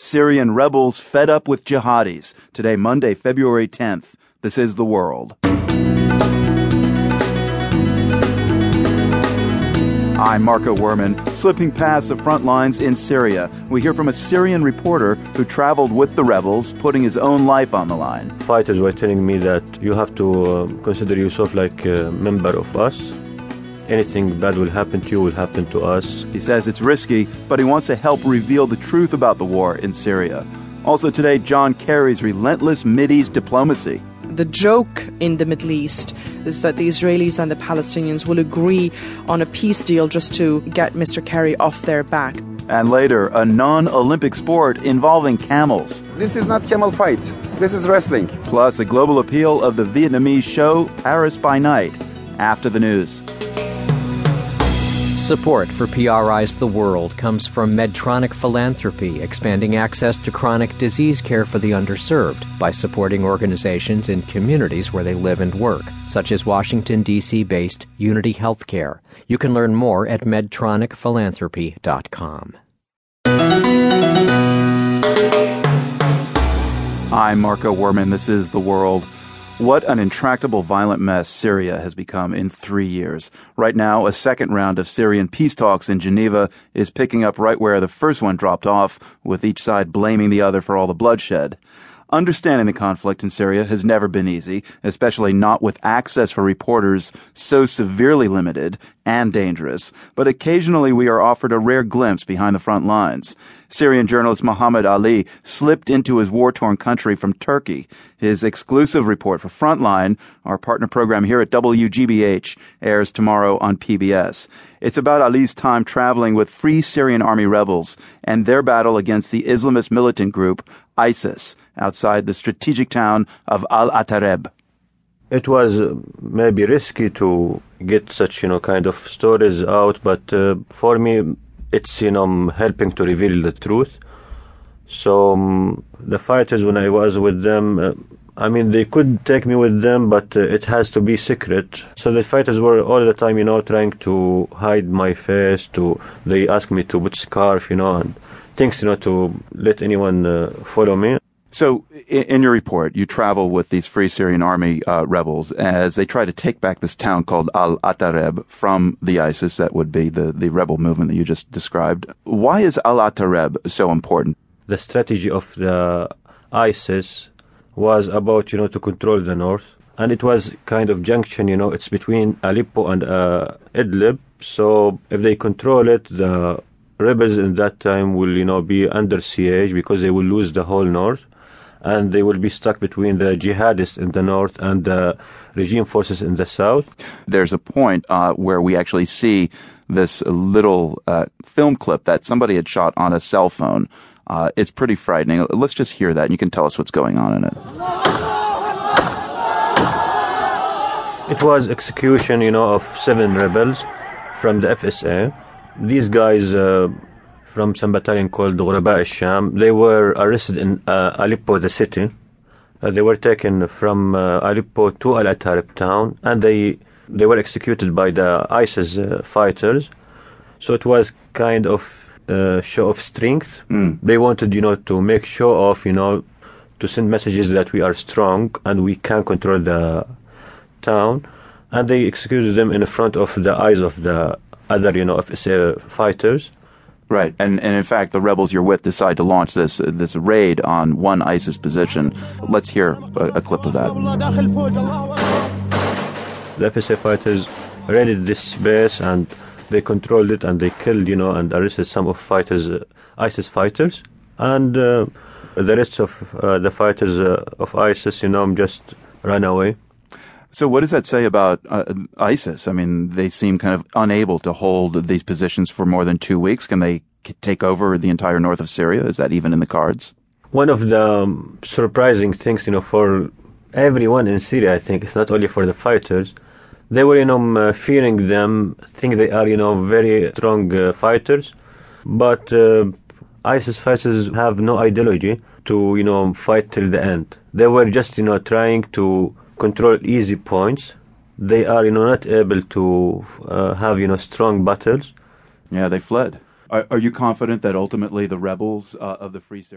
Syrian rebels fed up with jihadis. Today, Monday, February 10th. This is The World. I'm Marco Werman, slipping past the front lines in Syria. We hear from a Syrian reporter who traveled with the rebels, putting his own life on the line. Fighters were telling me that you have to uh, consider yourself like a member of us anything bad will happen to you will happen to us. He says it's risky, but he wants to help reveal the truth about the war in Syria. Also today, John Kerry's relentless Mideast diplomacy. The joke in the Middle East is that the Israelis and the Palestinians will agree on a peace deal just to get Mr. Kerry off their back. And later, a non Olympic sport involving camels. This is not camel fight. This is wrestling. Plus, a global appeal of the Vietnamese show Paris by Night. After the news. Support for PRI's The World comes from Medtronic Philanthropy, expanding access to chronic disease care for the underserved by supporting organizations in communities where they live and work, such as Washington, D.C. based Unity Healthcare. You can learn more at medtronicphilanthropy.com. I'm Marco Werman. This is The World. What an intractable violent mess Syria has become in three years. Right now, a second round of Syrian peace talks in Geneva is picking up right where the first one dropped off, with each side blaming the other for all the bloodshed. Understanding the conflict in Syria has never been easy, especially not with access for reporters so severely limited and dangerous, but occasionally we are offered a rare glimpse behind the front lines. Syrian journalist Muhammad Ali slipped into his war-torn country from Turkey. His exclusive report for Frontline, our partner program here at WGBH, airs tomorrow on PBS. It's about Ali's time traveling with Free Syrian Army rebels and their battle against the Islamist militant group ISIS outside the strategic town of Al Atareb. It was uh, maybe risky to get such you know kind of stories out, but uh, for me, it's you know helping to reveal the truth. So um, the fighters, when I was with them, uh, I mean they could take me with them, but uh, it has to be secret. So the fighters were all the time, you know, trying to hide my face. To they asked me to put scarf, you know, and things, you know, to let anyone uh, follow me. So, in your report, you travel with these Free Syrian Army uh, rebels as they try to take back this town called Al Atareb from the ISIS, that would be the, the rebel movement that you just described. Why is Al Atareb so important? The strategy of the ISIS was about, you know, to control the north. And it was kind of junction, you know, it's between Aleppo and uh, Idlib. So if they control it, the rebels in that time will, you know, be under siege because they will lose the whole north and they will be stuck between the jihadists in the north and the regime forces in the south. There's a point uh, where we actually see this little uh, film clip that somebody had shot on a cell phone. Uh, it's pretty frightening. Let's just hear that, and you can tell us what's going on in it. It was execution, you know, of seven rebels from the FSA. These guys uh, from some battalion called Ghuraba al-Sham. They were arrested in uh, Aleppo, the city. Uh, they were taken from uh, Aleppo to Al Atareb town, and they they were executed by the ISIS uh, fighters. So it was kind of uh, show of strength. Mm. They wanted, you know, to make show of, you know, to send messages that we are strong and we can control the town. And they executed them in front of the eyes of the other, you know, FSA fighters. Right, and and in fact, the rebels you're with decide to launch this uh, this raid on one ISIS position. Let's hear a, a clip of that. The FSA fighters raided this base and they controlled it and they killed, you know, and arrested some of fighters, uh, ISIS fighters, and uh, the rest of uh, the fighters uh, of ISIS, you know, just ran away. So, what does that say about uh, ISIS? I mean, they seem kind of unable to hold these positions for more than two weeks. Can they take over the entire north of Syria? Is that even in the cards? One of the um, surprising things, you know, for everyone in Syria, I think, it's not only for the fighters. They were, you know, fearing them, think they are, you know, very strong uh, fighters, but uh, ISIS fighters have no ideology to, you know, fight till the end. They were just, you know, trying to control easy points. They are, you know, not able to uh, have, you know, strong battles. Yeah, they fled. Are, are, you confident that ultimately the rebels uh, of the Free Syria